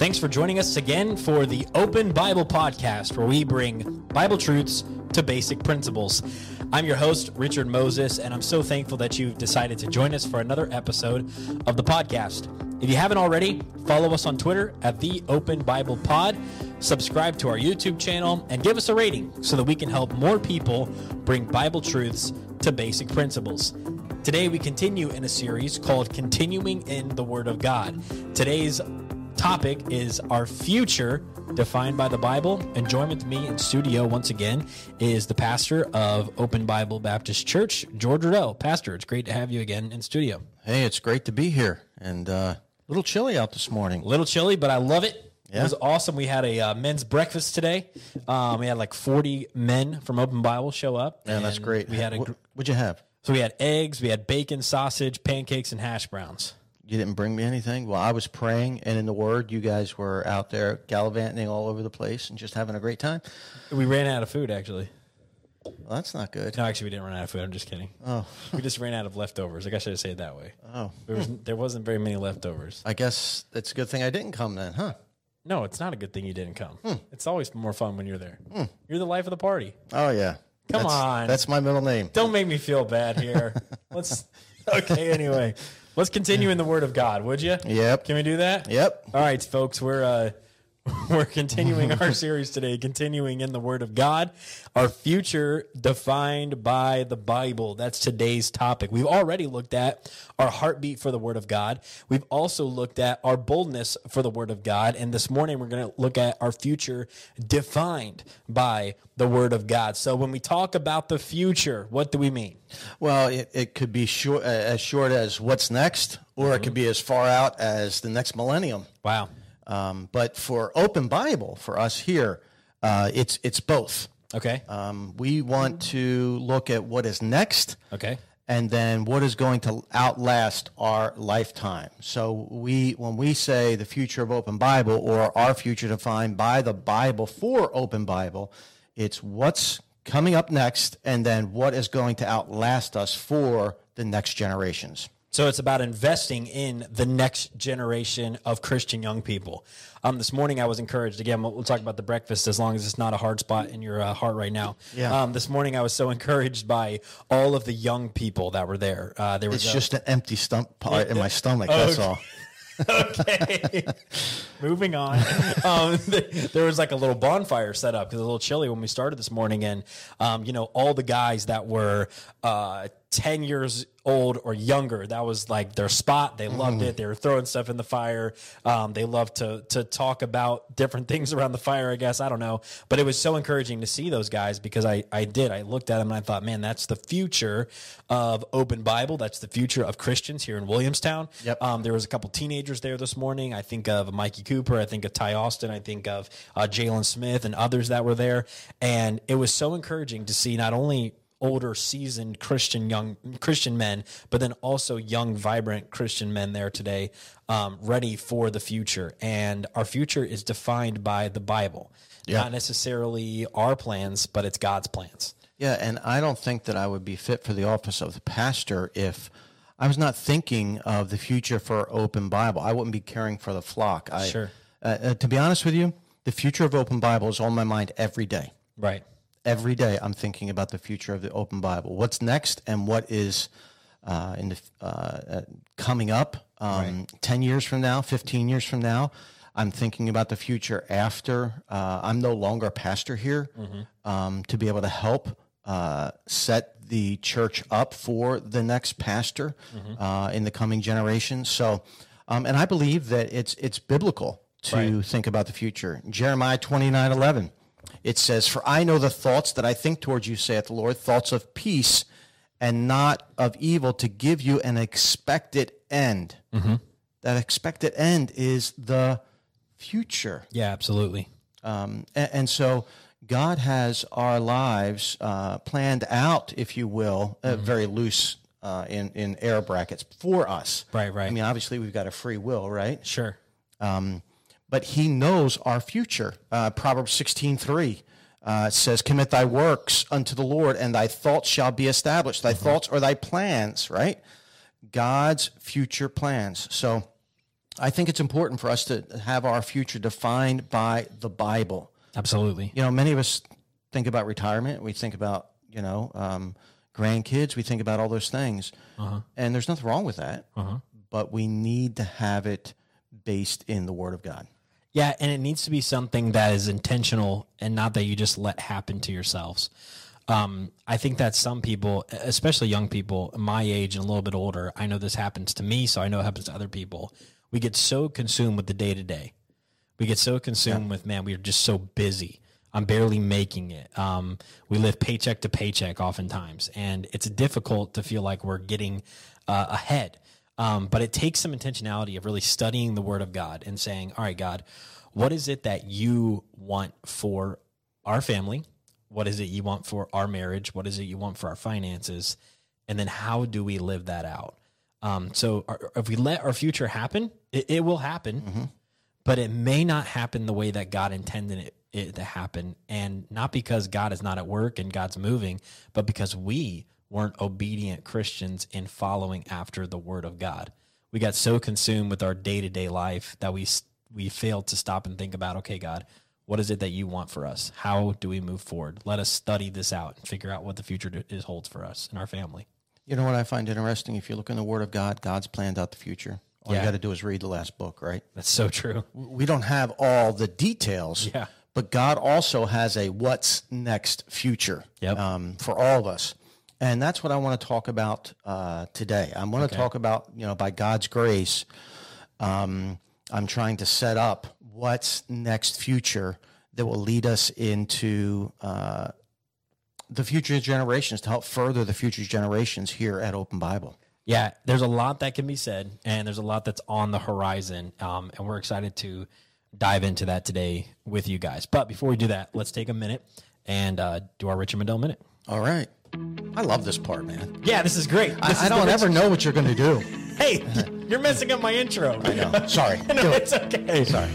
Thanks for joining us again for the Open Bible Podcast, where we bring Bible truths to basic principles. I'm your host, Richard Moses, and I'm so thankful that you've decided to join us for another episode of the podcast. If you haven't already, follow us on Twitter at the Open Bible Pod, subscribe to our YouTube channel, and give us a rating so that we can help more people bring Bible truths to basic principles. Today, we continue in a series called Continuing in the Word of God. Today's topic is our future defined by the Bible. And join with me in studio once again is the pastor of Open Bible Baptist Church, George Riddell. Pastor, it's great to have you again in studio. Hey, it's great to be here, and uh, little chilly out this morning. A little chilly, but I love it. Yeah. It was awesome. We had a uh, men's breakfast today. Um, we had like 40 men from Open Bible show up. Yeah, that's great. We had a gr- what'd you have? so we had eggs, we had bacon, sausage, pancakes, and hash browns. You didn't bring me anything. Well, I was praying, and in the Word, you guys were out there gallivanting all over the place and just having a great time. We ran out of food actually. Well, that's not good. No, actually, we didn't run out of food. I'm just kidding. Oh, we just ran out of leftovers. I guess I should say it that way. Oh, There was there wasn't very many leftovers. I guess it's a good thing I didn't come then, huh? No, it's not a good thing you didn't come. Hmm. It's always more fun when you're there. You're the life of the party. Oh yeah. Come That's- on. That's my middle name. Don't make me feel bad here. Let's okay. Anyway, let's continue in the Word of God, would you? Yep. Can we do that? Yep. All right, folks, we're uh, we're continuing our series today, continuing in the Word of God, our future defined by the Bible. That's today's topic. We've already looked at our heartbeat for the Word of God. We've also looked at our boldness for the Word of God, and this morning we're going to look at our future defined by the Word of God. So when we talk about the future, what do we mean? Well, it, it could be short, uh, as short as what's next, or it could be as far out as the next millennium. Wow. Um, but for Open Bible, for us here, uh, it's it's both. Okay. Um, we want to look at what is next Okay. and then what is going to outlast our lifetime. So we when we say the future of open Bible or our future defined by the Bible for open Bible, it's what's coming up next and then what is going to outlast us for the next generations. So it's about investing in the next generation of Christian young people. Um, this morning I was encouraged. Again, we'll, we'll talk about the breakfast as long as it's not a hard spot in your uh, heart right now. Yeah. Um, this morning I was so encouraged by all of the young people that were there. Uh, there was It's a- just an empty stump part in my stomach. That's all. okay. Moving on. Um, th- there was like a little bonfire set up because it was a little chilly when we started this morning, and um, you know all the guys that were uh, ten years old or younger, that was like their spot. They loved it. They were throwing stuff in the fire. Um, they loved to to talk about different things around the fire. I guess I don't know, but it was so encouraging to see those guys because I I did. I looked at them and I thought, man, that's the future of Open Bible. That's the future of Christians here in Williamstown. Yep. Um, there was a couple teenagers there this morning. I think of Mikey Cooper. I think of Ty Austin. I think of uh, Jalen Smith and others that were there. And it was so encouraging to see not only older, seasoned Christian young Christian men, but then also young, vibrant Christian men there today, um, ready for the future. And our future is defined by the Bible, not necessarily our plans, but it's God's plans. Yeah, and I don't think that I would be fit for the office of the pastor if I was not thinking of the future for Open Bible. I wouldn't be caring for the flock. I, Sure. Uh, uh, to be honest with you, the future of Open Bible is on my mind every day. Right. Every day, I'm thinking about the future of the Open Bible. What's next, and what is uh, in the uh, uh, coming up um, ten years from now, fifteen years from now. I'm thinking about the future after uh, I'm no longer a pastor here um, to be able to help uh, set the church up for the next pastor uh, in the coming generations. So, um, and I believe that it's it's biblical to think about the future. Jeremiah 29 11. It says, For I know the thoughts that I think towards you, saith the Lord, thoughts of peace and not of evil, to give you an expected end. That expected end is the future. Yeah, absolutely. Um, and, and so God has our lives uh, planned out, if you will, uh, very loose uh, in, in air brackets for us. Right, right. I mean, obviously, we've got a free will, right? Sure. Um, but he knows our future. Uh, Proverbs 16 3 uh, says, Commit thy works unto the Lord, and thy thoughts shall be established. Thy thoughts are thy plans, right? God's future plans. So I think it's important for us to have our future defined by the Bible. Absolutely. You know, many of us think about retirement. We think about, you know, um, grandkids. We think about all those things. And there's nothing wrong with that. But we need to have it based in the Word of God. Yeah, and it needs to be something that is intentional and not that you just let happen to yourselves. Um, I think that some people, especially young people my age and a little bit older, I know this happens to me, so I know it happens to other people. We get so consumed with the day to day. We get so consumed with, man, we're just so busy. I'm barely making it. Um, we live paycheck to paycheck oftentimes, and it's difficult to feel like we're getting uh, ahead. Um, but it takes some intentionality of really studying the Word of God and saying, all right, God, what is it that you want for our family? What is it you want for our marriage? What is it you want for our finances? And then how do we live that out? Um, so our, if we let our future happen, it, it will happen, but it may not happen the way that God intended it, it to happen. And not because God is not at work and God's moving, but because we weren't obedient Christians in following after the word of God. We got so consumed with our day to day life that we we failed to stop and think about, okay, God, what is it that you want for us? How do we move forward? Let us study this out and figure out what the future is holds for us and our family. You know what I find interesting? If you look in the Word of God, God's planned out the future. All Yeah. you got to do is read the last book, right? That's so true. We don't have all the details. Yeah. But God also has a what's next future Yep. um, for all of us. And that's what I want to talk about uh, today. I want to talk about, you know, by God's grace, um, I'm trying to set up what's next future that will lead us into uh, the future generations to help further the future generations here at Open Bible. Yeah, there's a lot that can be said, and there's a lot that's on the horizon, um, and we're excited to dive into that today with you guys. But before we do that, let's take a minute and uh, do our Richard Mandel minute. All right. I love this part, man. Yeah, this is great. This I, is I don't ever know what you're going to do. Hey, you're messing up my intro. I No, sorry. no, it. it's okay. Sorry.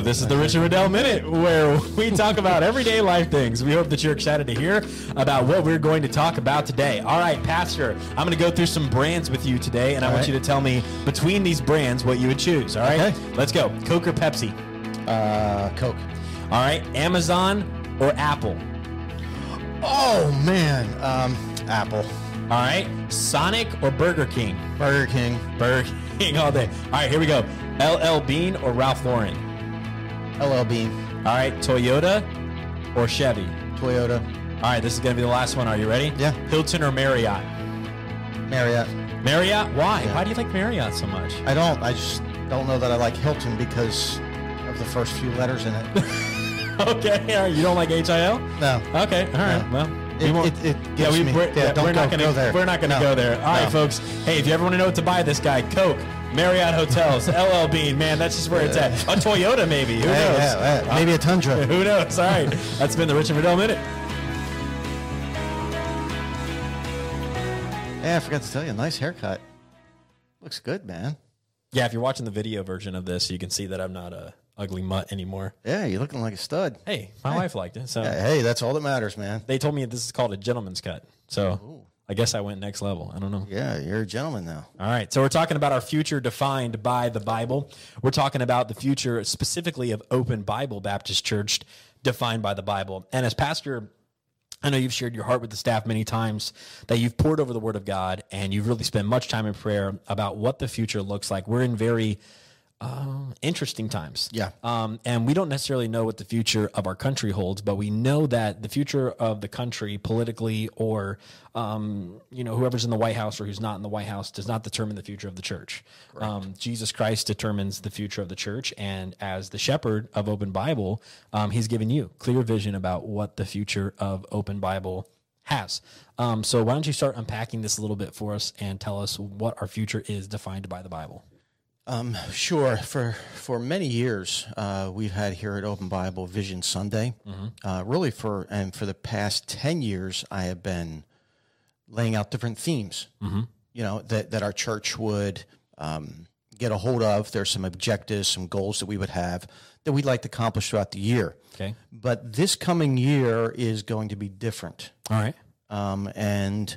this is the Richard Riddell Minute, where we talk about everyday life things. We hope that you're excited to hear about what we're going to talk about today. All right, Pastor, I'm going to go through some brands with you today, and I All want right. you to tell me between these brands what you would choose. All right, Okay. let's go. Coke or Pepsi? Uh, Coke. All right, Amazon or Apple? Oh man, um, Apple, All right, Sonic or Burger King? Burger King, Burger King all day. All right, here we go. LL Bean or Ralph Lauren? LL Bean, All right, Toyota or Chevy? Toyota, All right, this is going to be the last one. Are you ready? Yeah. Hilton or Marriott? Marriott. Marriott? Why? Yeah. Why do you like Marriott so much? I don't. I just don't know that I like Hilton because of the first few letters in it. okay, all right, you don't like HIL? No. Okay, all right. No. Well, we It, won't- it, it yeah, gives we, me. we're, yeah, yeah, don't go, gonna go there. we're not gonna No. go there. All right, No. folks. Hey, if you ever want to know what to buy this guy, Coke, Marriott Hotels, LL Bean, man, that's just where it's at. A Toyota, maybe. Who knows? yeah, yeah, uh, maybe a Tundra. Who knows? All right, that's been the Richard Riddell Minute. Yeah, I forgot to tell you, nice haircut. Looks good, man. Yeah, if you're watching the video version of this, you can see that I'm not a ugly mutt anymore. Yeah, you're looking like a stud. Hey, my wife liked it, so Hey, that's all that matters, man. they told me this is called a gentleman's cut. So I guess I went next level. I don't know. Yeah, you're a gentleman now. All right. So we're talking about our future defined by the Bible. We're talking about the future specifically of Open Bible Baptist Church defined by the Bible. And as pastor, I know you've shared your heart with the staff many times that you've poured over the word of God and you've really spent much time in prayer about what the future looks like. We're in very um, interesting times. Yeah. Um, and we don't necessarily know what the future of our country holds, but we know that the future of the country politically or, um, you know, whoever's in the White House or who's not in the White House does not determine the future of the church. Um, Jesus Christ determines the future of the church. And as the shepherd of Open Bible, um, he's given you clear vision about what the future of Open Bible has. Um, so why don't you start unpacking this a little bit for us and tell us what our future is defined by the Bible? Um, sure. For for many years, uh, we've had here at Open Bible Vision Sunday. Uh, really, for and for the past ten years, I have been laying out different themes. You know that that our church would um, get a hold of. There's some objectives, some goals that we would have that we'd like to accomplish throughout the year. Okay. But this coming year is going to be different All right. um, and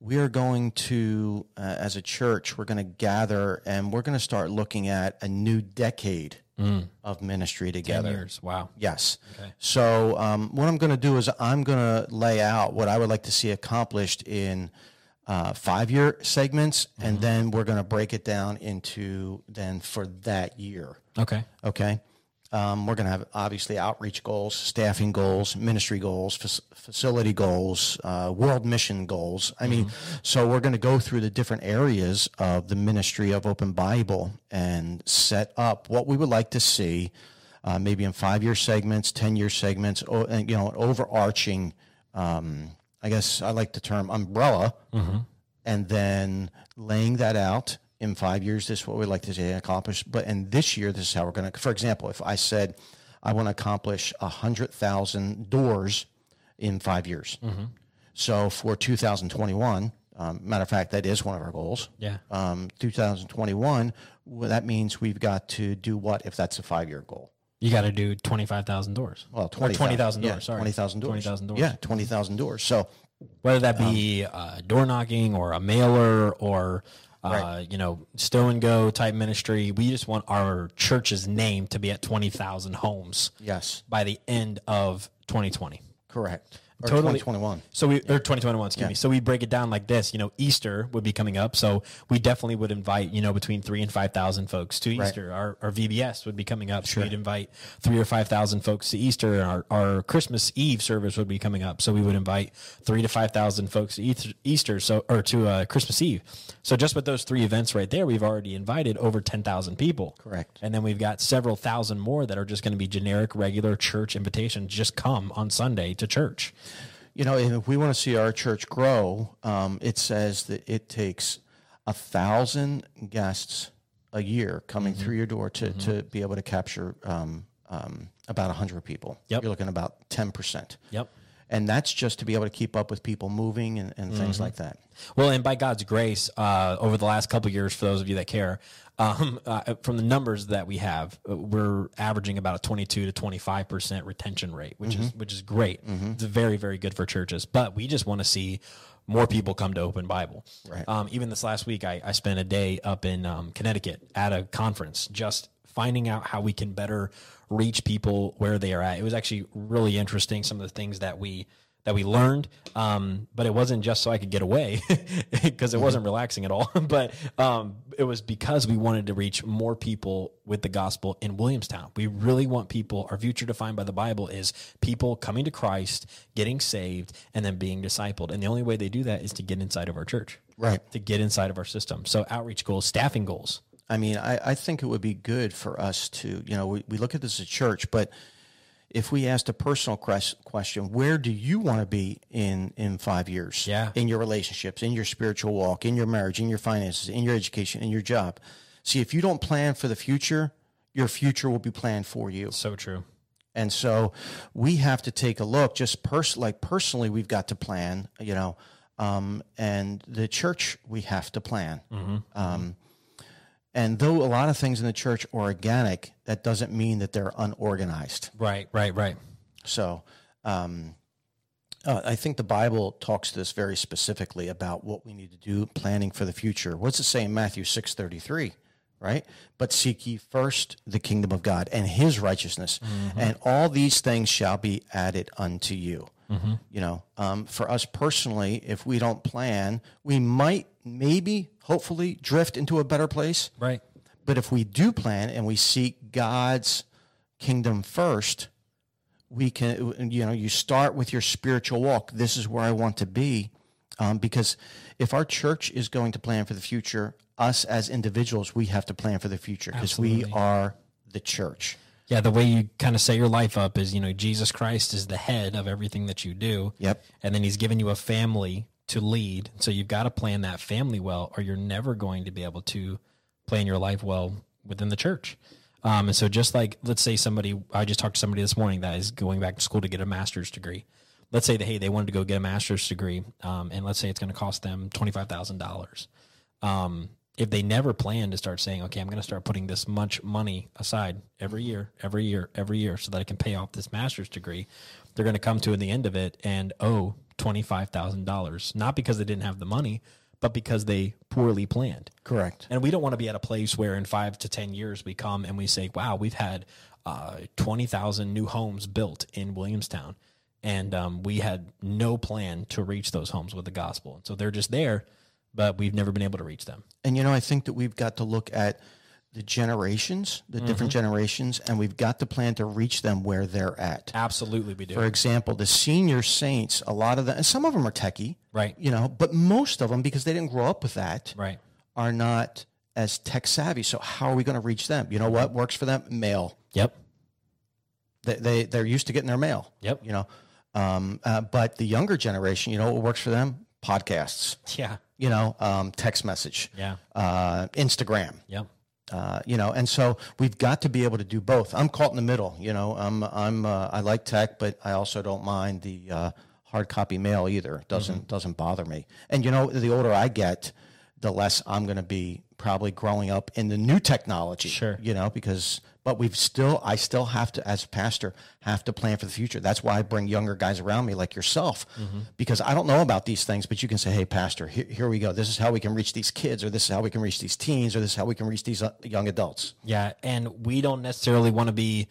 we are going to, uh, as a church, we're going to gather and we're going to start looking at a new decade of ministry Ten together. years. Wow. Yes. Okay. So um, what I'm going to do is I'm going to lay out what I would like to see accomplished in uh, five-year segments, and then we're going to break it down into then for that year. Okay. Okay. Um, we're going to have obviously outreach goals, staffing goals, ministry goals, fac- facility goals, uh, world mission goals. I mean, so we're going to go through the different areas of the ministry of Open Bible and set up what we would like to see, uh, maybe in five year segments, 10 year segments, or, and, you know, an overarching, um, I guess I like the term umbrella and then laying that out in five years this is what we'd like to see accomplished but in this year this is how we're going to for example if i said i want to accomplish 100000 doors in five years so for 2021 um, matter of fact that is one of our goals Yeah. um, 2021 well, that means we've got to do what if that's a five-year goal You got to do 25,000 doors. well Or 20,000 20,000 doors. yeah, sorry. 20,000 doors 20,000 doors. yeah 20,000 doors so Whether that be uh, door knocking or a mailer or, uh, you know, stow and go type ministry, we just want our church's name to be at 20,000 homes yes. by the end of 2020. correct or Totally. 2021 So we or 2021, excuse me. So we break it down like this. You know, Easter would be coming up, so we definitely would invite you know between three and five thousand folks to Easter. Our, our VBS would be coming up, so we'd invite three or five thousand folks to Easter. Our our Christmas Eve service would be coming up, so we would invite three to five thousand folks to Easter, so or to uh, Christmas Eve. So just with those three events right there, we've already invited over ten thousand people. Correct. And then we've got several thousand more that are just going to be generic, regular church invitations. Just come on Sunday to church. You know, if we want to see our church grow, um, it says that it takes a thousand guests a year coming Mm-hmm. through your door to, to be able to capture um, um, about 100 people. Yep. You're looking at about 10%. Yep. And that's just to be able to keep up with people moving and, and Mm-hmm. things like that. Well, and by God's grace, uh, over the last couple of years, for those of you that care, um, uh, from the numbers that we have, uh, we're averaging about a 22 to 25 percent retention rate, which is which is great. It's very very good for churches. But we just want to see more people come to Open Bible. Right. Um, even this last week, I, I spent a day up in um, Connecticut at a conference, just finding out how we can better reach people where they are at. It was actually really interesting. Some of the things that we that we learned, um, but it wasn't just so I could get away because it wasn't relaxing at all. but um, it was because we wanted to reach more people with the gospel in Williamstown. We really want people. Our future defined by the Bible is people coming to Christ, getting saved, and then being discipled. And the only way they do that is to get inside of our church, Right. to get inside of our system. So outreach goals, staffing goals. I mean, I, I think it would be good for us to, you know, we, we look at this as a church, but if we asked a personal question, where do you want to be in, in five years? Yeah. In your relationships, in your spiritual walk, in your marriage, in your finances, in your education, in your job. See, if you don't plan for the future, your future will be planned for you. So true. And so we have to take a look just pers- like personally, we've got to plan, you know, um, and the church, we have to plan. Um, and though a lot of things in the church are organic, that doesn't mean that they're unorganized. Right, right, right. So um, uh, I think the Bible talks to this very specifically about what we need to do, planning for the future. What's it say in Matthew six thirty three? Right, but seek ye first the kingdom of God and His righteousness, and all these things shall be added unto you. You know, um, for us personally, if we don't plan, we might, maybe, hopefully, drift into a better place. Right. But if we do plan and we seek God's kingdom first, we can, you know, you start with your spiritual walk. This is where I want to be. Um, because if our church is going to plan for the future, us as individuals, we have to plan for the future because we are the church. Yeah, the way you kind of set your life up is, you know, Jesus Christ is the head of everything that you do. Yep. And then he's given you a family to lead. So you've got to plan that family well, or you're never going to be able to plan your life well within the church. Um, and so just like, let's say somebody, I just talked to somebody this morning that is going back to school to get a master's degree. Let's say that, hey, they wanted to go get a master's degree. Um, and let's say it's going to cost them $25,000. Um, if they never plan to start saying, okay, I'm going to start putting this much money aside every year, every year, every year so that I can pay off this master's degree, they're going to come to the end of it and owe $25,000, not because they didn't have the money, but because they poorly planned. Correct. And we don't want to be at a place where in five to 10 years we come and we say, wow, we've had uh, 20,000 new homes built in Williamstown. And um, we had no plan to reach those homes with the gospel. And so they're just there, but we've never been able to reach them. And you know, I think that we've got to look at the generations, the different generations, and we've got to plan to reach them where they're at. Absolutely, we do. For example, the senior saints, a lot of them, and some of them are techie, Right. You know, but most of them, because they didn't grow up with that, right. are not as tech savvy. So how are we going to reach them? You know what works for them? Mail. Yep. They, they they're used to getting their mail. Yep. You know, um, uh, but the younger generation, you know, what works for them? Podcasts. Yeah. You know, um, text message. Yeah. Uh, Instagram. Yep. Uh, you know, and so we've got to be able to do both. I'm caught in the middle. You know, I'm I'm uh, I like tech, but I also don't mind the uh, hard copy mail either. Doesn't Mm-hmm. doesn't bother me. And you know, the older I get, the less I'm going to be probably growing up in the new technology. Sure. You know, because but we've still I still have to as a pastor have to plan for the future. That's why I bring younger guys around me like yourself Mm-hmm. because I don't know about these things, but you can say, "Hey, pastor, here, here we go. This is how we can reach these kids, or this is how we can reach these teens, or this is how we can reach these uh, young adults." Yeah. And we don't necessarily want to be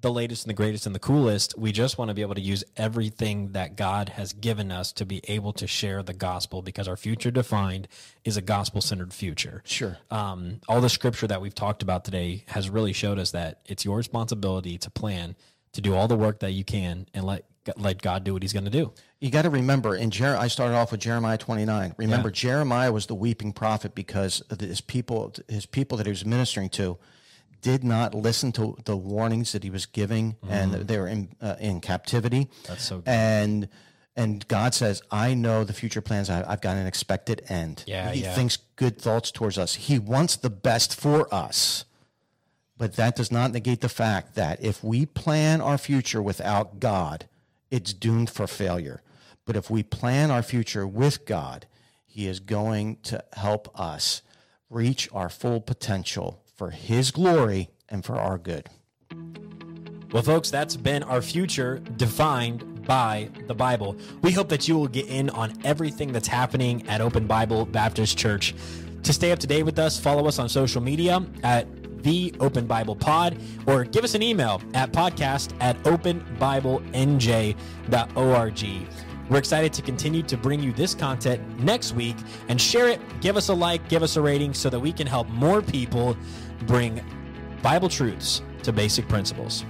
the latest and the greatest and the coolest. We just want to be able to use everything that God has given us to be able to share the gospel because our future defined is a gospel centered future. Sure. Um, all the scripture that we've talked about today has really showed us that it's your responsibility to plan, to do all the work that you can, and let let God do what He's going to do. You got to remember, in Jer- I started off with Jeremiah 29. Remember, Jeremiah was the weeping prophet because his people, his people that he was ministering to, did not listen to the warnings that he was giving, and they were in uh, in captivity. That's so good. And and God says, "I know the future plans. I, I've got an expected end. Yeah, he yeah. thinks good thoughts towards us. He wants the best for us." But that does not negate the fact that if we plan our future without God, it's doomed for failure. But if we plan our future with God, He is going to help us reach our full potential for His glory and for our good. Well, folks, that's been our future defined by the Bible. We hope that you will get in on everything that's happening at Open Bible Baptist Church. To stay up to date with us, follow us on social media at the Open Bible Pod or give us an email at podcast at openbiblenj.org. We're excited to continue to bring you this content next week and share it. Give us a like, give us a rating so that we can help more people bring Bible truths to basic principles.